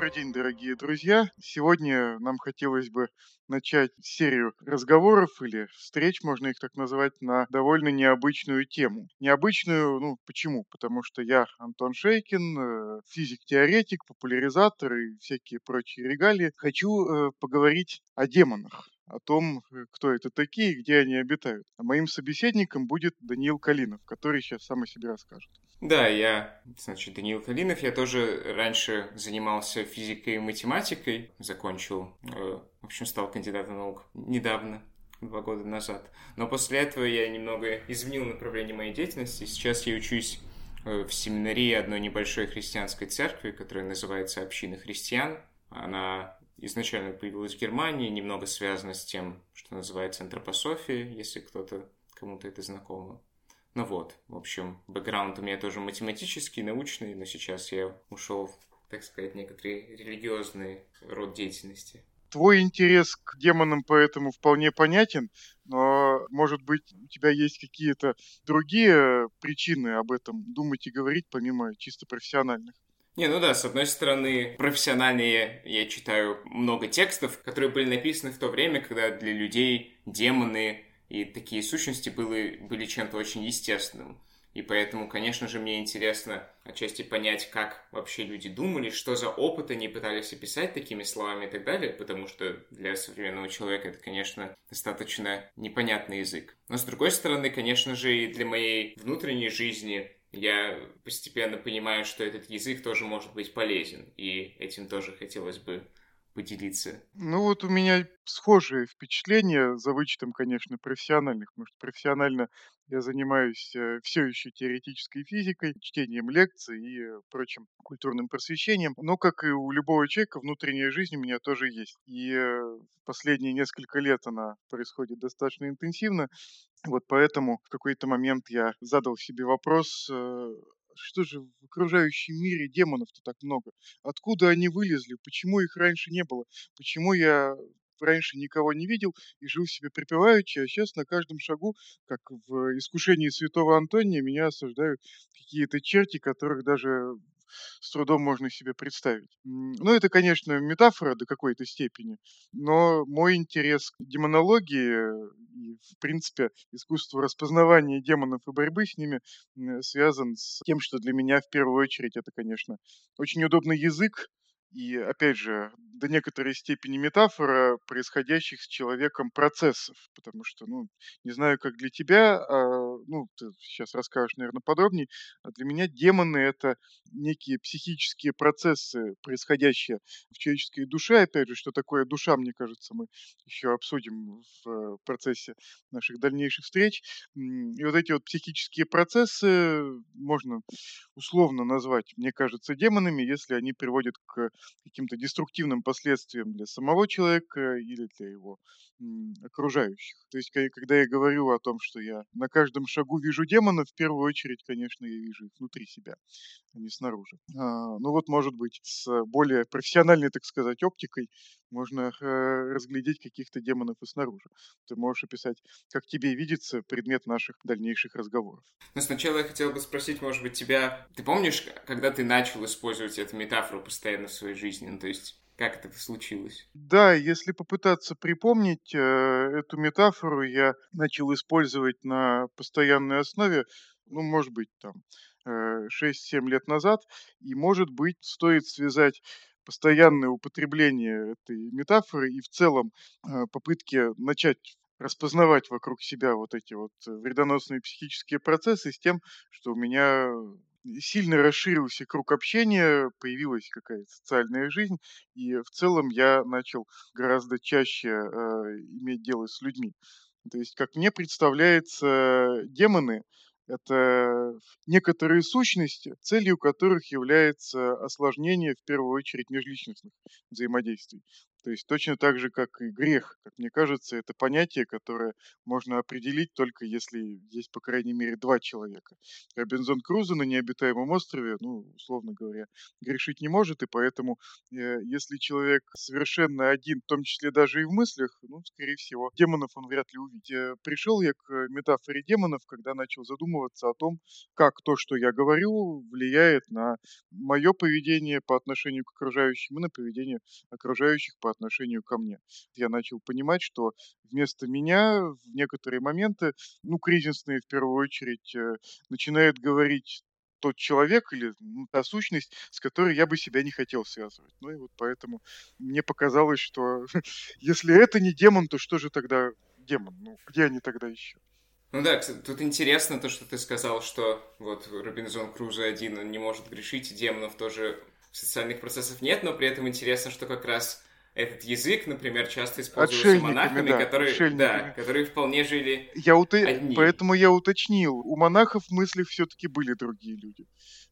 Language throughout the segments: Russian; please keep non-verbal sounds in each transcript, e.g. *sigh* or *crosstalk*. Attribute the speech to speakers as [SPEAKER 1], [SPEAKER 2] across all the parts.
[SPEAKER 1] Добрый день, дорогие друзья. Сегодня нам хотелось бы начать серию разговоров или встреч, можно их так назвать, на довольно необычную тему. Необычную, ну, почему? Потому что я Антон Шейкин, э, физик-теоретик, популяризатор и всякие прочие регалии. Хочу э, поговорить о демонах о том, э, кто это такие и где они обитают. А моим собеседником будет Даниил Калинов, который сейчас сам о себе расскажет.
[SPEAKER 2] Да, я, значит, Даниил Калинов. Я тоже раньше занимался физикой и математикой. Закончил, э, в общем, стал кандидатом наук недавно, два года назад. Но после этого я немного изменил направление моей деятельности. Сейчас я учусь э, в семинарии одной небольшой христианской церкви, которая называется «Община христиан». Она изначально появилась в Германии, немного связана с тем, что называется антропософия, если кто-то, кому-то это знакомо. Ну вот, в общем, бэкграунд у меня тоже математический, научный, но сейчас я ушел в, так сказать, некоторый религиозный род деятельности.
[SPEAKER 1] Твой интерес к демонам поэтому вполне понятен, но, может быть, у тебя есть какие-то другие причины об этом думать и говорить, помимо чисто профессиональных?
[SPEAKER 2] Не, ну да, с одной стороны, профессиональные я читаю много текстов, которые были написаны в то время, когда для людей демоны и такие сущности были, были чем-то очень естественным. И поэтому, конечно же, мне интересно отчасти понять, как вообще люди думали, что за опыт они пытались описать такими словами и так далее, потому что для современного человека это, конечно, достаточно непонятный язык. Но, с другой стороны, конечно же, и для моей внутренней жизни я постепенно понимаю, что этот язык тоже может быть полезен, и этим тоже хотелось бы поделиться.
[SPEAKER 1] Ну вот у меня схожие впечатления, за вычетом, конечно, профессиональных. Что профессионально я занимаюсь э, все еще теоретической физикой, чтением лекций и э, прочим культурным просвещением. Но, как и у любого человека, внутренняя жизнь у меня тоже есть. И э, последние несколько лет она происходит достаточно интенсивно. Вот поэтому в какой-то момент я задал себе вопрос, что же в окружающем мире демонов-то так много? Откуда они вылезли? Почему их раньше не было? Почему я раньше никого не видел и жил себе припеваючи, а сейчас на каждом шагу, как в искушении святого Антония, меня осаждают какие-то черти, которых даже с трудом можно себе представить. Ну, это, конечно, метафора до какой-то степени, но мой интерес к демонологии и, в принципе, искусству распознавания демонов и борьбы с ними связан с тем, что для меня в первую очередь это, конечно, очень удобный язык, и, опять же, до некоторой степени метафора происходящих с человеком процессов, потому что, ну, не знаю, как для тебя, а, ну, ты сейчас расскажешь, наверное, подробнее, а для меня демоны — это некие психические процессы, происходящие в человеческой душе, опять же, что такое душа, мне кажется, мы еще обсудим в процессе наших дальнейших встреч. И вот эти вот психические процессы можно условно назвать, мне кажется, демонами, если они приводят к каким-то деструктивным последствиям для самого человека или для его окружающих. То есть, когда я говорю о том, что я на каждом шагу вижу демона, в первую очередь, конечно, я вижу их внутри себя, а не снаружи. А, ну вот, может быть, с более профессиональной, так сказать, оптикой можно э, разглядеть каких-то демонов и снаружи. Ты можешь описать, как тебе видится предмет наших дальнейших разговоров.
[SPEAKER 2] Но сначала я хотел бы спросить, может быть, тебя... Ты помнишь, когда ты начал использовать эту метафору постоянно в своей жизни? Ну, то есть как это случилось?
[SPEAKER 1] Да, если попытаться припомнить э, эту метафору, я начал использовать на постоянной основе, ну, может быть, там, э, 6-7 лет назад, и, может быть, стоит связать постоянное употребление этой метафоры и в целом э, попытки начать распознавать вокруг себя вот эти вот вредоносные психические процессы с тем, что у меня сильно расширился круг общения, появилась какая-то социальная жизнь, и в целом я начал гораздо чаще э, иметь дело с людьми. То есть, как мне представляется, демоны — это некоторые сущности, целью которых является осложнение, в первую очередь, межличностных взаимодействий. То есть точно так же, как и грех, как мне кажется, это понятие, которое можно определить только если есть, по крайней мере, два человека. Робинзон Крузо на необитаемом острове, ну, условно говоря, грешить не может, и поэтому, э, если человек совершенно один, в том числе даже и в мыслях, ну, скорее всего, демонов он вряд ли увидит. Э, пришел я к метафоре демонов, когда начал задумываться о том, как то, что я говорю, влияет на мое поведение по отношению к окружающим и на поведение окружающих по отношению ко мне. Я начал понимать, что вместо меня в некоторые моменты, ну, кризисные в первую очередь, э, начинает говорить тот человек или ну, та сущность, с которой я бы себя не хотел связывать. Ну и вот поэтому мне показалось, что *laughs* если это не демон, то что же тогда демон? Ну, где они тогда еще?
[SPEAKER 2] Ну да, тут интересно то, что ты сказал, что вот Робинзон Крузо один, он не может грешить, демонов тоже социальных процессов нет, но при этом интересно, что как раз этот язык, например, часто используется монахами, да, которые, да, которые вполне жили
[SPEAKER 1] я ут... одни. Поэтому я уточнил, у монахов в мыслях все-таки были другие люди.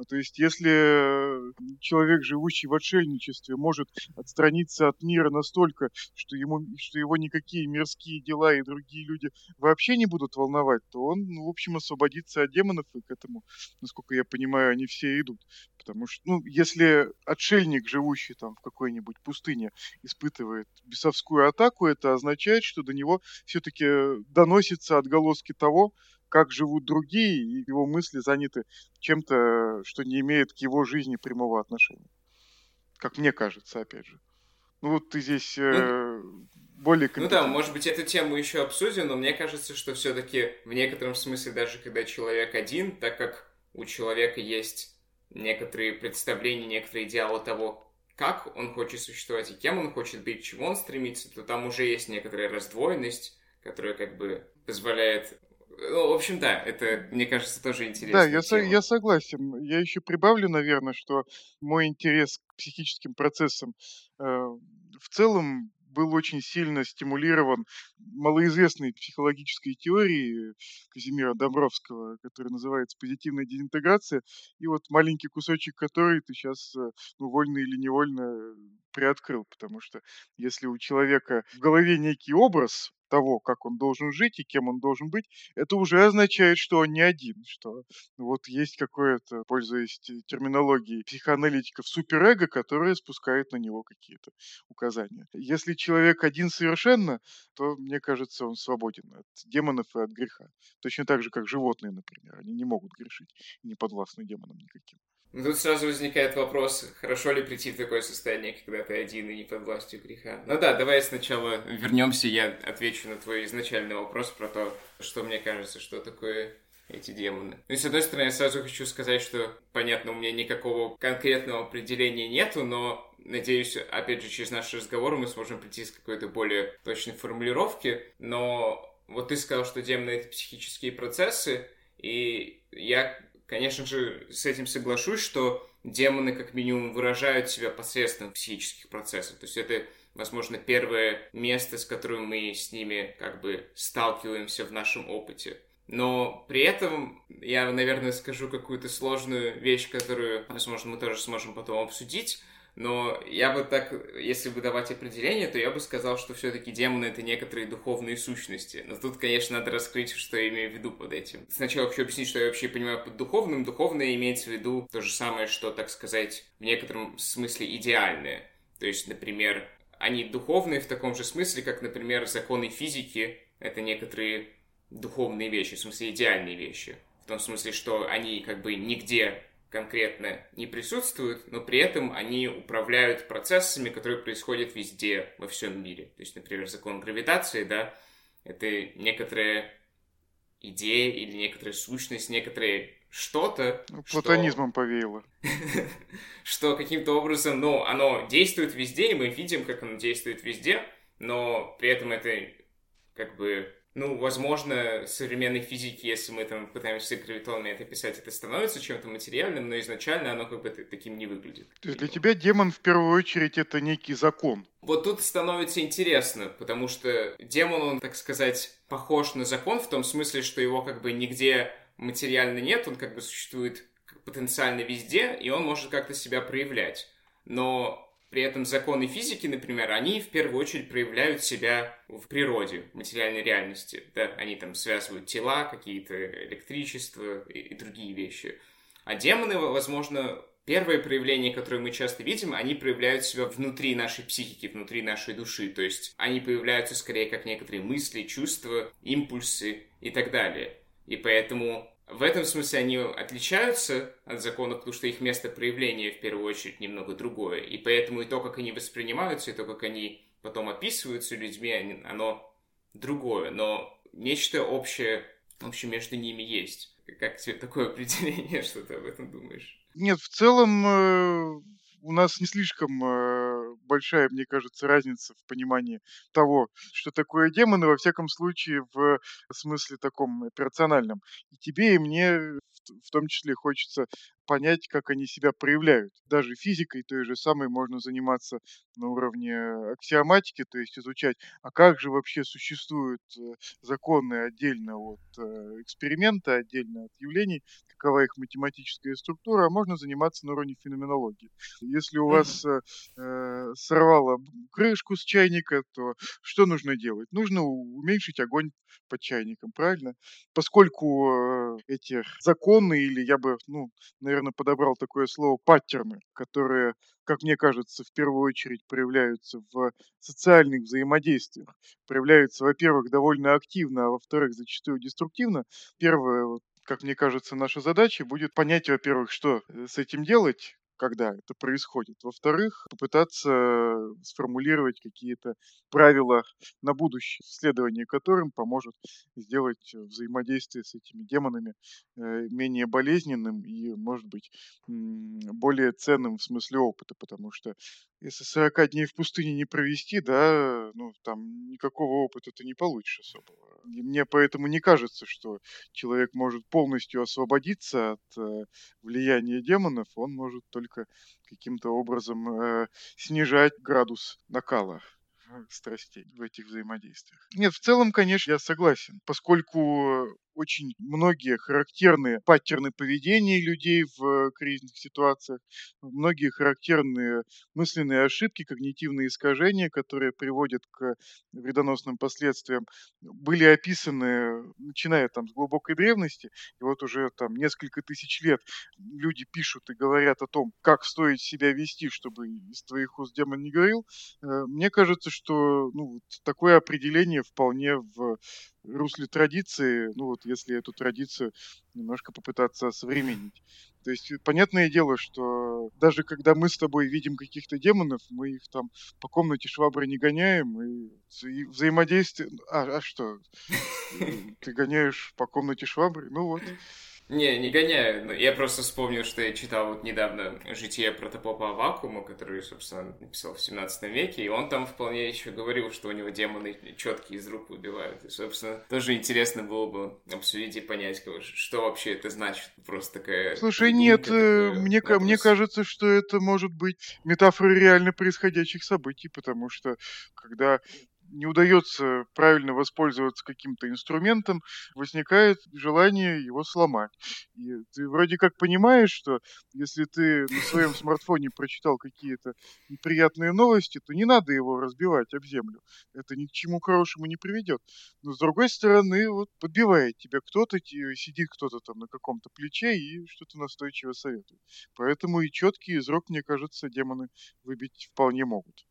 [SPEAKER 1] Ну, то есть, если человек, живущий в отшельничестве, может отстраниться от мира настолько, что, ему, что его никакие мирские дела и другие люди вообще не будут волновать, то он, ну, в общем, освободится от демонов, и к этому, насколько я понимаю, они все идут. Потому что, ну, если отшельник, живущий там в какой-нибудь пустыне, испытывает бесовскую атаку, это означает, что до него все-таки доносятся отголоски того, как живут другие, и его мысли заняты чем-то, что не имеет к его жизни прямого отношения. Как мне кажется, опять же. Ну вот ты здесь э, ну, более
[SPEAKER 2] Ну да, может быть, эту тему еще обсудим, но мне кажется, что все-таки в некотором смысле, даже когда человек один, так как у человека есть некоторые представления, некоторые идеалы того, как он хочет существовать и кем он хочет быть, чего он стремится, то там уже есть некоторая раздвоенность, которая как бы позволяет ну, в общем, да, это, мне кажется, тоже интересно.
[SPEAKER 1] Да, я, со- я согласен. Я еще прибавлю, наверное, что мой интерес к психическим процессам э, в целом был очень сильно стимулирован малоизвестной психологической теорией Казимира Домбровского, которая называется «Позитивная дезинтеграция», и вот маленький кусочек которой ты сейчас, э, ну, вольно или невольно приоткрыл, потому что если у человека в голове некий образ, того, как он должен жить и кем он должен быть, это уже означает, что он не один, что вот есть какое-то, пользуясь терминологией психоаналитиков, суперэго, которое спускает на него какие-то указания. Если человек один совершенно, то, мне кажется, он свободен от демонов и от греха. Точно так же, как животные, например. Они не могут грешить не подвластны демонам никаким.
[SPEAKER 2] Ну, тут сразу возникает вопрос, хорошо ли прийти в такое состояние, когда ты один и не под властью греха. Ну да, давай сначала вернемся, я отвечу на твой изначальный вопрос про то, что мне кажется, что такое эти демоны. Ну и с одной стороны, я сразу хочу сказать, что, понятно, у меня никакого конкретного определения нету, но надеюсь, опять же, через наш разговор мы сможем прийти с какой-то более точной формулировки. Но вот ты сказал, что демоны — это психические процессы, и я Конечно же, с этим соглашусь, что демоны как минимум выражают себя посредством психических процессов. То есть это, возможно, первое место, с которым мы с ними как бы сталкиваемся в нашем опыте. Но при этом я, наверное, скажу какую-то сложную вещь, которую, возможно, мы тоже сможем потом обсудить. Но я бы так, если бы давать определение, то я бы сказал, что все-таки демоны — это некоторые духовные сущности. Но тут, конечно, надо раскрыть, что я имею в виду под этим. Сначала хочу объяснить, что я вообще понимаю под духовным. Духовное имеется в виду то же самое, что, так сказать, в некотором смысле идеальное. То есть, например, они духовные в таком же смысле, как, например, законы физики — это некоторые духовные вещи, в смысле идеальные вещи. В том смысле, что они как бы нигде конкретно не присутствуют, но при этом они управляют процессами, которые происходят везде, во всем мире. То есть, например, закон гравитации, да, это некоторая идея или некоторая сущность, некоторое что-то...
[SPEAKER 1] Ну, платонизмом что... повеяло. *laughs*
[SPEAKER 2] что каким-то образом, ну, оно действует везде, и мы видим, как оно действует везде, но при этом это как бы ну, возможно, современной физики, если мы там пытаемся гравитонами это писать, это становится чем-то материальным, но изначально оно как бы таким не выглядит.
[SPEAKER 1] То есть для тебя демон в первую очередь это некий закон?
[SPEAKER 2] Вот тут становится интересно, потому что демон, он, так сказать, похож на закон в том смысле, что его как бы нигде материально нет, он как бы существует потенциально везде, и он может как-то себя проявлять. Но При этом законы физики, например, они в первую очередь проявляют себя в природе, в материальной реальности. Да? Они там связывают тела, какие-то электричество и, и другие вещи. А демоны, возможно, первое проявление, которое мы часто видим, они проявляют себя внутри нашей психики, внутри нашей души. То есть они появляются скорее как некоторые мысли, чувства, импульсы и так далее. И поэтому в этом смысле они отличаются от законов, потому что их место проявления в первую очередь немного другое. И поэтому и то, как они воспринимаются, и то, как они потом описываются людьми, оно другое. Но нечто общее, общее между ними есть. Как тебе такое определение, *laughs* что ты об этом думаешь?
[SPEAKER 1] Нет, в целом э, у нас не слишком э, большая, мне кажется, разница в понимании того, что такое демоны, во всяком случае, в смысле таком операциональном. И тебе, и мне в том числе хочется понять, как они себя проявляют. Даже физикой той же самой можно заниматься на уровне аксиоматики, то есть изучать, а как же вообще существуют э, законы отдельно от э, эксперимента, отдельно от явлений, какова их математическая структура, а можно заниматься на уровне феноменологии. Если у вас э, э, сорвало крышку с чайника, то что нужно делать? Нужно уменьшить огонь под чайником, правильно? Поскольку э, эти законы, или я бы, ну, наверное, подобрал такое слово паттерны, которые, как мне кажется, в первую очередь проявляются в социальных взаимодействиях, проявляются, во-первых, довольно активно, а во-вторых, зачастую деструктивно. Первое, как мне кажется, наша задача будет понять, во-первых, что э, с этим делать, когда это происходит. Во-вторых, попытаться сформулировать какие-то правила на будущее, следование которым поможет сделать взаимодействие с этими демонами э, менее болезненным и, может быть, более ценным в смысле опыта, потому что если 40 дней в пустыне не провести, да, ну, там никакого опыта ты не получишь особого. И мне поэтому не кажется, что человек может полностью освободиться от э, влияния демонов, он может только каким-то образом э, снижать градус накала страстей в этих взаимодействиях. Нет, в целом, конечно, я согласен, поскольку очень многие характерные паттерны поведения людей в кризисных ситуациях, многие характерные мысленные ошибки, когнитивные искажения, которые приводят к вредоносным последствиям, были описаны, начиная там с глубокой древности, и вот уже там несколько тысяч лет люди пишут и говорят о том, как стоит себя вести, чтобы из твоих уст демон не говорил. Э, мне кажется, что ну, такое определение вполне в русле традиции, ну вот если эту традицию немножко попытаться современнить. То есть, понятное дело, что даже когда мы с тобой видим каких-то демонов, мы их там по комнате швабры не гоняем, и, и взаимодействие... А, а что? *laughs* Ты гоняешь по комнате швабры? Ну вот.
[SPEAKER 2] Не, не гоняю. Я просто вспомнил, что я читал вот недавно «Житие протопопа Авакума», который, собственно, написал в 17 веке, и он там вполне еще говорил, что у него демоны четкие из рук выбивают. И, собственно, тоже интересно было бы обсудить и понять, что вообще это значит. Просто такая...
[SPEAKER 1] Слушай, нет, э, мне, мне кажется, что это может быть метафорой реально происходящих событий, потому что когда не удается правильно воспользоваться каким-то инструментом, возникает желание его сломать. И ты вроде как понимаешь, что если ты на своем смартфоне прочитал какие-то неприятные новости, то не надо его разбивать об землю. Это ни к чему хорошему не приведет. Но с другой стороны, вот подбивает тебя кто-то, сидит кто-то там на каком-то плече и что-то настойчиво советует. Поэтому и четкие из рук, мне кажется, демоны выбить вполне могут.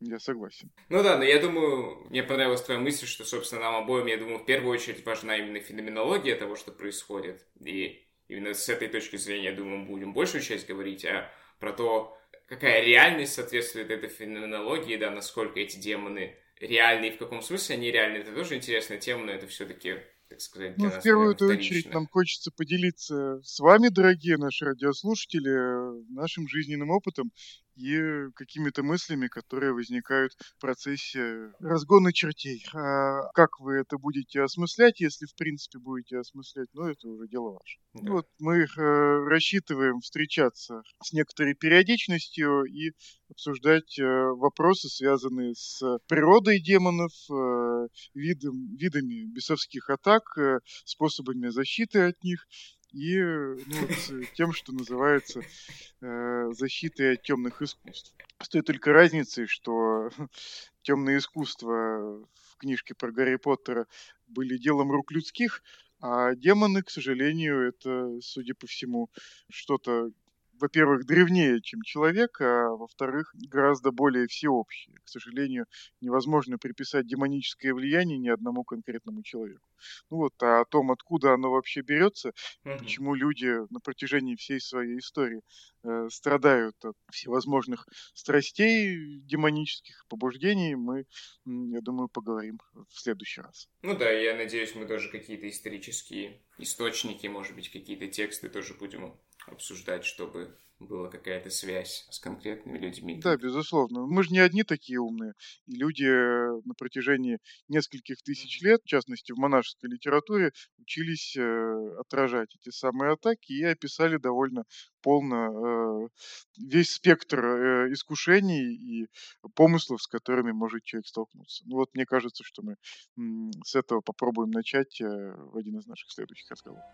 [SPEAKER 1] Я согласен.
[SPEAKER 2] Ну да, но я думаю, мне понравилась твоя мысль, что, собственно, нам обоим, я думаю, в первую очередь важна именно феноменология того, что происходит. И именно с этой точки зрения, я думаю, мы будем большую часть говорить, а про то, какая реальность соответствует этой феноменологии, да, насколько эти демоны реальны и в каком смысле они реальны, это тоже интересная тема, но это все-таки так сказать,
[SPEAKER 1] ну, в первую очередь нам хочется поделиться с вами, дорогие наши радиослушатели, нашим жизненным опытом и какими-то мыслями, которые возникают в процессе разгона чертей. А как вы это будете осмыслять, если в принципе будете осмыслять, ну это уже дело ваше. Да. Вот мы э, рассчитываем встречаться с некоторой периодичностью и обсуждать э, вопросы, связанные с природой демонов, э, видом, видами бесовских атак, э, способами защиты от них и ну, с тем, что называется э, защитой от темных искусств. С той только разницей, что *laughs* темные искусства в книжке про Гарри Поттера были делом рук людских, а демоны, к сожалению, это, судя по всему, что-то во-первых, древнее, чем человек, а во-вторых, гораздо более всеобщее. К сожалению, невозможно приписать демоническое влияние ни одному конкретному человеку. Ну вот, а о том, откуда оно вообще берется,
[SPEAKER 2] Мгм.
[SPEAKER 1] почему люди на протяжении всей своей истории э, страдают от всевозможных страстей демонических побуждений, мы, я думаю, поговорим в следующий раз.
[SPEAKER 2] Ну да, я надеюсь, мы тоже какие-то исторические источники, может быть, какие-то тексты тоже будем обсуждать, чтобы была какая-то связь с конкретными людьми.
[SPEAKER 1] Да, безусловно. Мы же не одни такие умные. И люди э, на протяжении нескольких тысяч лет, в частности в монашеской литературе, учились э, отражать эти самые атаки и описали довольно полно э, весь спектр искушений и помыслов, с которыми может человек столкнуться. Ну вот мне кажется, что мы с этого попробуем начать в один из наших следующих разговоров.